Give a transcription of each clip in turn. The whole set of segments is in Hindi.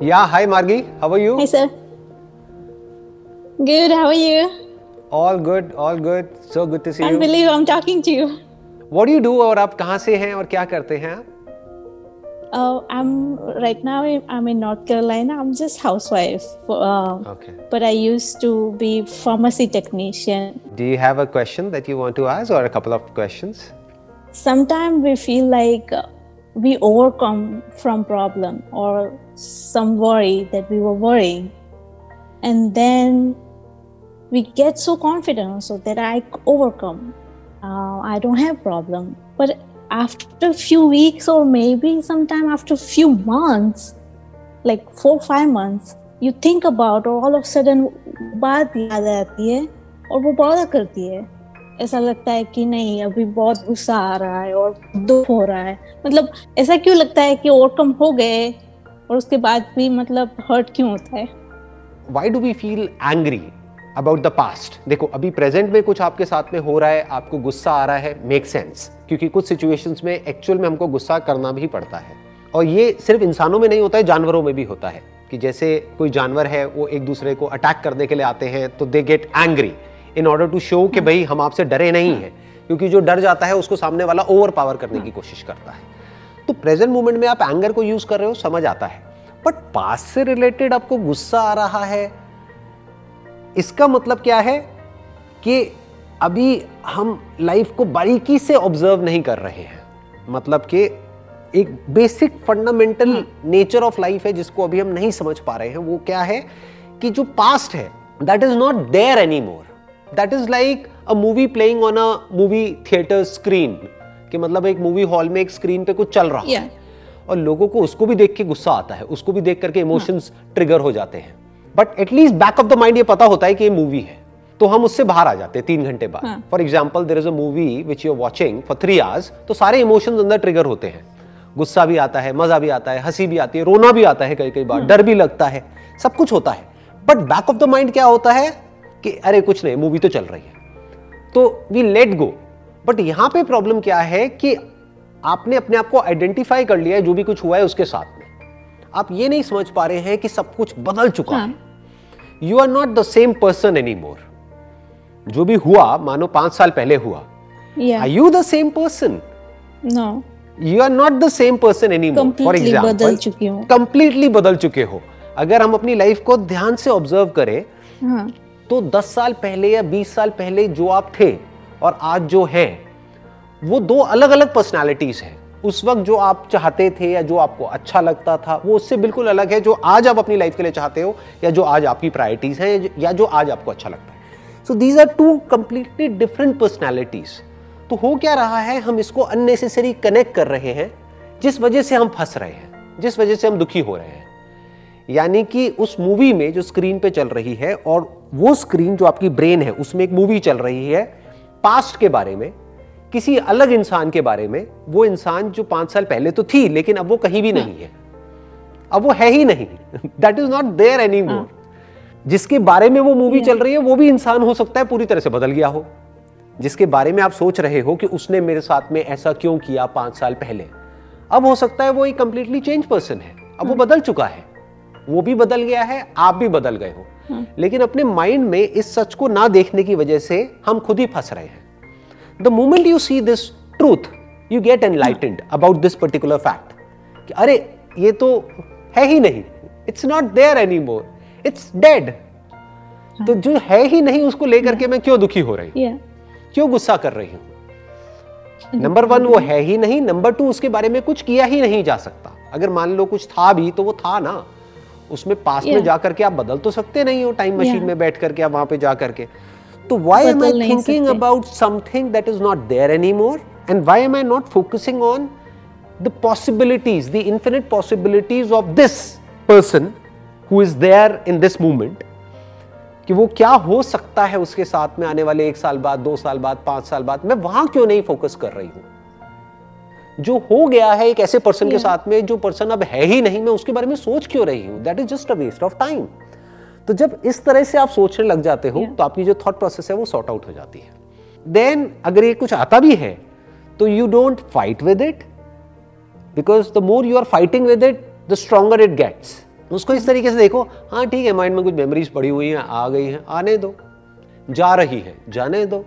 Yeah, hi Margi. How are you? Hi, sir. Good. How are you? All good, all good. So good to see Can't you. believe I'm talking to you. What do you do और आप कहाँ से हैं और क्या करते हैं आप? Oh, I'm right now. I'm in North Carolina. I'm just housewife. Uh, Okay. But I used to be pharmacy technician. Do you have a question that you want to ask or a couple of questions? Sometimes we feel like uh, we overcome from problem or some worry that we were worrying, and then we get so confident also that I overcome. Uh, I don't have problem. But after a few weeks or maybe sometime after a few months, like four five months, you think about और all of a sudden बात याद आती है और वो बॉडर करती है ऐसा लगता है कि नहीं, अभी बहुत गुस्सा आ रहा है और दुख हो रहा है। मतलब ऐसा क्यों लगता है कि ओवरकम हो गए और उसके बाद भी मतलब हर्ट क्यों होता है? Why do we feel angry about the past? देखो, अभी प्रेजेंट में कुछ आपके साथ में हो रहा है, आपको गुस्सा आ रहा है मेक सेंस क्योंकि कुछ सिचुएशंस में एक्चुअल में हमको गुस्सा करना भी पड़ता है। और ये सिर्फ़ इंसानों में नहीं होता है, जानवरों में भी होता है। कि जैसे कोई जानवर है, वो एक दूसरे को अटैक करने के लिए आते हैं तो they get angry in order to show कि भाई हम आपसे डरे नहीं हैं, क्योंकि जो डर जाता है उसको सामने वाला ओवर पावर करने की कोशिश करता है। तो प्रेजेंट मोमेंट में आप एंगर को यूज़ कर रहे हो, समझ आता है। बट पास से रिलेटेड आपको गुस्सा आ रहा है। इसका मतलब क्या है कि अभी हम लाइफ को बारीकी से ऑब्ज़र्व नहीं कर रहे हैं। मतलब कि एक basic fundamental nature of life है जिसको अभी हम नहीं समझ पा रहे हैं। वो क्या है कि जो पास्ट है that is not there anymore that is like a movie playing on a movie theatre screen कि मतलब एक मूवी हॉल में एक स्क्रीन पे कुछ चल रहा है। Yeah. और लोगों को उसको भी देख के गुस्सा आता है। उसको भी देख करके इमोशंस ट्रिगर हो जाते हैं। But at least back of the mind ये पता होता है कि ये मूवी है। तो हम उससे बाहर आ जाते हैं तीन घंटे बाद। हाँ. For example there is a movie which you are watching for three hours तो सारे इमोशन अंदर ट्रिगर होते हैं। गुस्सा भी आता है मज़ा भी आता है हँसी भी आती है रोना भी आता है कई कई बार डर भी लगता है। सब कुछ होता है। But back of the mind क्या होता है? कि अरे कुछ नहीं मूवी तो चल रही है। तो वी लेट गो बट यहाँ पे प्रॉब्लम क्या है कि आपने अपने आप को आइडेंटिफाई कर लिया है जो भी कुछ हुआ है उसके साथ में। आप ये नहीं समझ पा रहे हैं कि सब कुछ बदल चुका हाँ. You are not the same person anymore जो भी हुआ मानो पाँच साल पहले हुआ। Are you the same person No. You are not the same person anymore for example completely बदल चुके हो। अगर हम अपनी लाइफ को ध्यान से ऑब्ज़र्व करें हाँ. तो 10 साल पहले या 20 साल पहले जो आप थे और आज जो हैं, वो दो अलग अलग पर्सनालिटीज हैं। उस वक्त जो आप चाहते थे या जो आपको अच्छा लगता था, वो उससे बिल्कुल अलग है जो आज आप अपनी लाइफ के लिए चाहते हो या जो आज आपकी प्रायोरिटीज हैं या जो आज आपको अच्छा लगता है। So these are two completely different personalities तो हो क्या रहा है, हम इसको अननेसेसरी कनेक्ट कर रहे हैं, जिस वजह से हम फंस रहे हैं, जिस वजह से हम दुखी हो रहे हैं। यानी कि उस मूवी में जो स्क्रीन पे चल रही है और वो स्क्रीन जो आपकी ब्रेन है उसमें एक मूवी चल रही है पास्ट के बारे में किसी अलग इंसान के बारे में वो इंसान जो पाँच साल पहले तो थी लेकिन अब वो कहीं भी नहीं है। अब वो है ही नहीं। That is not there anymore जिसके बारे में वो मूवी चल रही है वो भी इंसान हो सकता है पूरी तरह से बदल गया हो। जिसके बारे में आप सोच रहे हो कि उसने मेरे साथ में ऐसा क्यों किया पाँच साल पहले। अब हो सकता है वो एक कंप्लीटली चेंज पर्सन है। अब वो बदल चुका है। वो भी बदल गया है आप भी बदल गए हो। लेकिन अपने माइंड में इस सच को ना देखने की वजह से हम खुद ही फंस रहे हैं। The moment you see this truth you get enlightened about this particular fact कि अरे ये तो है ही नहीं। It's not there anymore it's dead तो जो है ही नहीं उसको लेकर के मैं क्यों दुखी हो रही हूँ? Yeah. क्यों गुस्सा कर रही हूँ? नंबर वन वो है ही नहीं। नंबर टू उसके बारे में कुछ किया ही नहीं जा सकता। अगर मान लो कुछ था भी तो वो था ना। उसमें पास में जा करके आप बदल तो सकते नहीं हो टाइम मशीन में बैठ करके आप वहाँ पे जा करके तो why am I thinking about something that is not there anymore and why am I not focusing on the possibilities the infinite possibilities of this person who is there in this movement कि वो क्या हो सकता है उसके साथ में आने वाले एक साल बाद दो साल बाद पाँच साल बाद? मैं वहाँ क्यों नहीं फोकस कर रही हूँ? जो हो गया है एक ऐसे पर्सन के साथ में जो पर्सन अब है ही नहीं मैं उसके बारे में सोच क्यों रही हूँ? That is just a waste of time तो जब इस तरह से आप सोचने लग जाते हो Yeah. तो आपकी जो थॉट प्रोसेस है वो सॉर्ट आउट हो जाती है। देन अगर ये कुछ आता भी है तो you don't fight with it because the more you are fighting with it the stronger it gets उसको इस तरीके से देखो हाँ ठीक है माइंड में कुछ मेमोरीज पड़ी हुई हैं आ गई हैं आने दो। जा रही है जाने दो।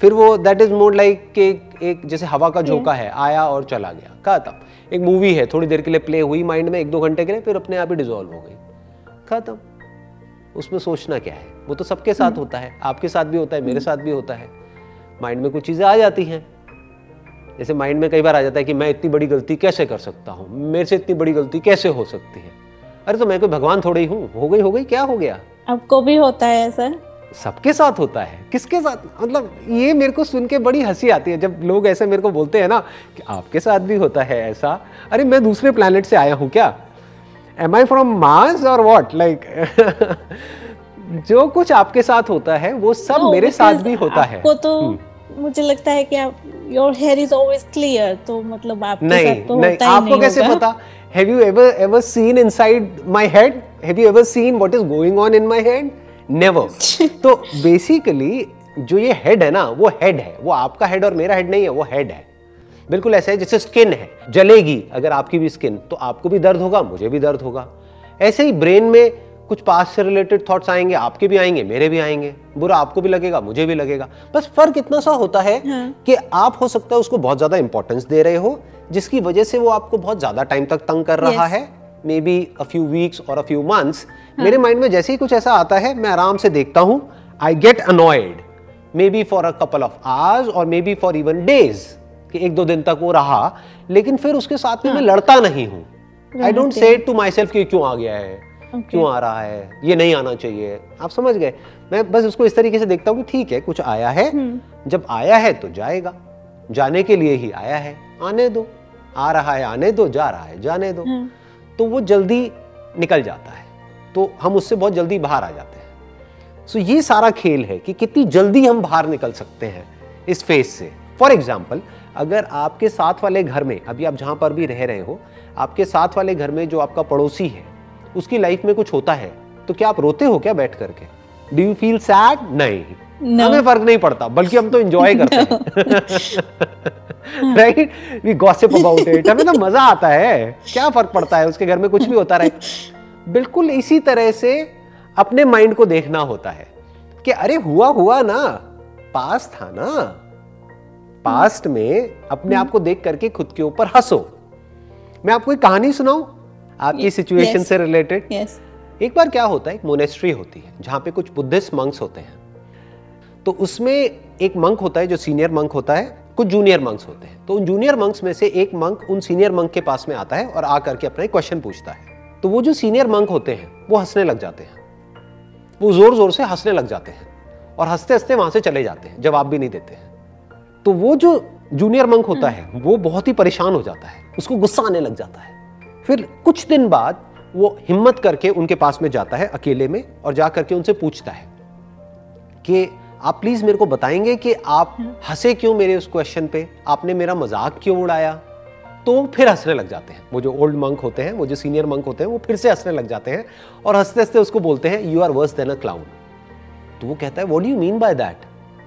फिर वो दैट इज़ मोर लाइक एक एक जैसे हवा का झोंका है आया और चला गया खत्म एक मूवी है थोड़ी देर के लिए प्ले हुई माइंड में एक दो घंटे के लिए फिर अपने आप ही डिजोल्व हो गई। खत्म उसमें सोचना क्या है? वो तो सबके साथ होता है आपके साथ भी होता है मेरे साथ भी होता है। माइंड में कुछ चीज़ें आ जाती हैं। जैसे माइंड में कई बार आ जाता है कि मैं इतनी बड़ी गलती कैसे कर सकता हूँ? मेरे से इतनी बड़ी गलती कैसे हो सकती है? अरे तो मैं कोई भगवान थोड़ी हूँ हो गई हो गई क्या हो गया? आपको भी होता है ऐसा? सबके साथ होता है। किसके साथ? मतलब ये मेरे को सुन के बड़ी हँसी आती है। जब लोग ऐसे मेरे को बोलते हैं ना कि आपके साथ भी होता है ऐसा अरे मैं दूसरे प्लानट से आया हूँ क्या? एम आई फ्रॉम मार्स और वॉट लाइक जो कुछ आपके साथ होता है वो सब no, मेरे साथ भी होता है। तो हम्म। मुझे लगता है कि आप your hair is always clear तो मतलब आपके नहीं, साथ तो नहीं, होता ही आपको नहीं कैसे? पता? Have you ever ever seen inside my head have you ever seen what is going on in my head never तो बेसिकली जो ये हेड है ना वो हेड है. वो आपका हेड और मेरा हेड नहीं है वो हेड है. बिल्कुल ऐसा है जैसे स्किन है. जलेगी अगर आपकी भी स्किन तो आपको भी दर्द होगा मुझे भी दर्द होगा. ऐसे ही ब्रेन में कुछ पास से रिलेटेड थॉट्स आएँगे आपके भी आएँगे मेरे भी आएँगे. बुरा आपको भी लगेगा मुझे भी लगेगा. बस फ़र्क इतना सा होता है हाँ। कि आप हो सकता है उसको बहुत ज़्यादा इंपॉर्टेंस दे रहे हो जिसकी वजह से वो आपको बहुत ज़्यादा टाइम तक तंग कर रहा yes. है. Maybe a few weeks और अ फ्यू मंथ्स मेरे माइंड में जैसे ही कुछ ऐसा आता है मैं आराम से देखता हूँ I get annoyed maybe for a couple of hours और maybe for even days कि एक दो दिन तक वो रहा लेकिन फिर उसके साथ में मैं हाँ। लड़ता नहीं हूँ। I don't say to myself कि क्यों आ गया है okay. क्यों आ रहा है ये नहीं आना चाहिए। आप समझ गए? मैं बस उसको इस तरीके से देखता हूँ कि ठीक है कुछ आया है। हम्म। जब आया है तो जाएगा। जाने के लिए ही आया है। आने दो। आ रहा है आने दो जा रहा है जाने दो। हाँ। तो वो जल्दी निकल जाता है। तो हम उससे बहुत जल्दी बाहर आ जाते हैं। सो ये सारा खेल है कि कितनी जल्दी हम बाहर निकल सकते हैं इस फ़ेज़ से। फॉर एग्ज़ाम्पल अगर आपके साथ वाले घर में, अभी आप जहाँ पर भी रह रहे हो, आपके साथ वाले घर में जो आपका पड़ोसी है, उसकी लाइफ में कुछ होता है तो क्या आप रोते हो क्या बैठ करके? डू यू फील सैड नहीं। No. हमें फ़र्क नहीं पड़ता बल्कि हम तो इंजॉय करते हैं। Right we gossip about it हमें तो मज़ा आता है। क्या फ़र्क पड़ता है? उसके घर में कुछ भी होता रहे। बिल्कुल इसी तरह से अपने माइंड को देखना होता है कि अरे हुआ हुआ ना। पास था ना। पास्ट में अपने आप को देख करके खुद के ऊपर हंसो। मैं आपको एक कहानी सुनाऊं आपकी सिचुएशन yes. से रिलेटेड yes. एक बार क्या होता है? एक मोनेस्ट्री होती है जहाँ पे कुछ बुद्धिस्ट मंक्स होते हैं। तो उसमें एक मंक होता है जो सीनियर मंक होता है कुछ जूनियर मंक्स होते हैं। तो उन जूनियर मंक्स में से एक मंक उन सीनियर मंक के पास में आता है और आकर के अपना क्वेश्चन पूछता है। तो वो जो सीनियर मंक होते हैं वो हंसने लग जाते हैं। वो ज़ोर ज़ोर से हंसने लग जाते हैं और हँसते हँसते वहाँ से चले जाते हैं जवाब भी नहीं देते हैं। तो वो जो जूनियर मंक होता है वो बहुत ही परेशान हो जाता है उसको गुस्सा आने लग जाता है। फिर कुछ दिन बाद वो हिम्मत करके उनके पास में जाता है अकेले में और जा करके उनसे पूछता है कि आप प्लीज़ मेरे को बताएँगे कि आप हंसे क्यों मेरे उस क्वेश्चन पे? आपने मेरा मज़ाक क्यों उड़ाया? तो फिर हंसने लग जाते हैं। वो जो ओल्ड मंक होते हैं, वो जो सीनियर मंक होते हैं, वो फिर से हंसने लग जाते हैं और हँसते हँसते उसको बोलते हैं you are worse than a clown तो वो कहता है what you mean by that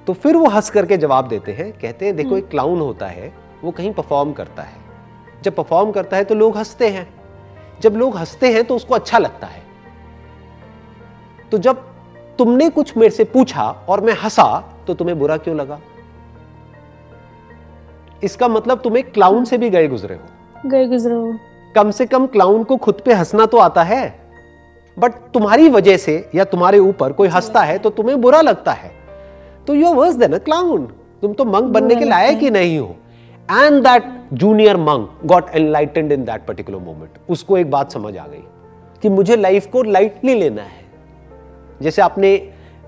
तो फिर वो हंस करके जवाब देते हैं, कहते हैं, देखो। एक क्लाउन होता है, वो कहीं परफॉर्म करता है। जब परफॉर्म करता है तो लोग हँसते हैं। जब लोग हँसते हैं तो उसको अच्छा लगता है। तो जब तुमने कुछ मेरे से पूछा और मैं हंसा तो तुम्हें बुरा क्यों लगा? इसका मतलब तुम्हें क्लाउन से भी गए गुजरे हो। गए गुजरे हो। कम से कम क्लाउन को खुद पे हंसना तो आता है बट तुम्हारी वजह से या तुम्हारे ऊपर कोई हंसता है तो तुम्हें बुरा लगता है। तो यू वर्स देन क्लाउन तुम तो मंक बनने के लायक ही नहीं हो। And that junior monk got enlightened in that particular moment उसको एक बात समझ आ गई कि मुझे लाइफ को लाइटली लेना है। जैसे आपने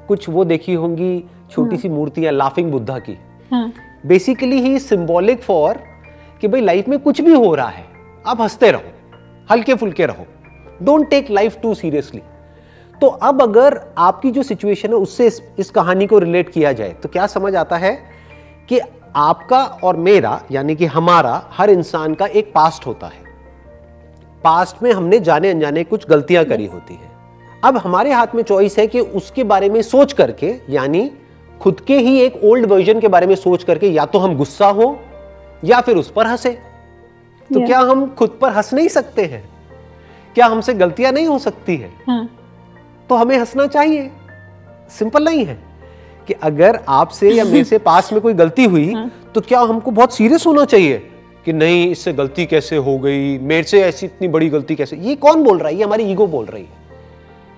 कुछ वो देखी होंगी छोटी हाँ। सी मूर्तियाँ लाफिंग बुद्धा की। बेसिकली ही सिंबॉलिक फॉर कि भाई लाइफ में कुछ भी हो रहा है आप हँसते रहो हल्के फुल्के रहो। Don't take life too seriously तो अब अगर आपकी जो सिचुएशन है उससे इस, इस कहानी को रिलेट किया जाए तो क्या समझ आता है कि आपका और मेरा यानी कि हमारा हर इंसान का एक पास्ट होता है। पास्ट में हमने जाने अनजाने कुछ गलतियाँ करी होती है। अब हमारे हाथ में चॉइस है कि उसके बारे में सोच करके यानी खुद के ही एक ओल्ड वर्जन के बारे में सोच करके या तो हम गुस्सा हो या फिर उस पर हंसे। तो क्या हम खुद पर हंस नहीं सकते हैं? क्या हमसे गलतियाँ नहीं हो सकती है? हाँ, तो हमें हंसना चाहिए। सिंपल नहीं है कि अगर आपसे या मेरे से पास में कोई गलती हुई हाँ। तो क्या हमको बहुत सीरियस होना चाहिए कि नहीं इससे गलती कैसे हो गई? मेरे से ऐसी इतनी बड़ी गलती कैसे? ये कौन बोल रहा है? ये हमारी ईगो बोल रही है।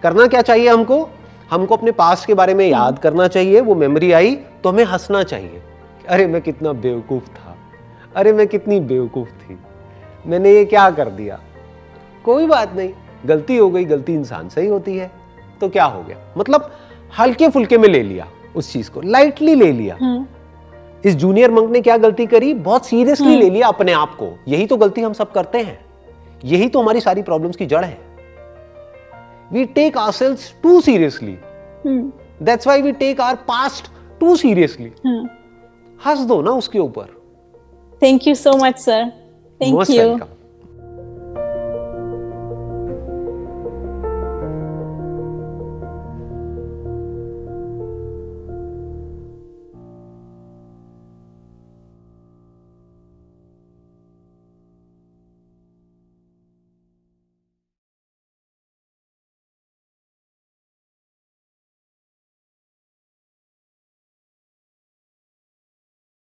करना क्या चाहिए हमको? हमको अपने पास के बारे में याद करना चाहिए वो मेमोरी आई तो हमें हंसना चाहिए। अरे मैं कितना बेवकूफ़ था। अरे मैं कितनी बेवकूफ़ थी। मैंने ये क्या कर दिया? कोई बात नहीं। गलती हो गई गलती इंसान से ही होती है। तो क्या हो गया? मतलब हल्के फुल्के में ले लिया उस चीज़ को लाइटली ले लिया। हाँ, इस जूनियर मंक ने क्या गलती करी? बहुत सीरियसली ले लिया अपने आप को। यही तो गलती हम सब करते हैं। यही तो हमारी सारी प्रॉब्लम्स की जड़ है। We take ourselves too seriously hmm, that's why we take our past too seriously हाँ. हंस दो ना उसके ऊपर Thank you so much, sir. Thank most you. Welcome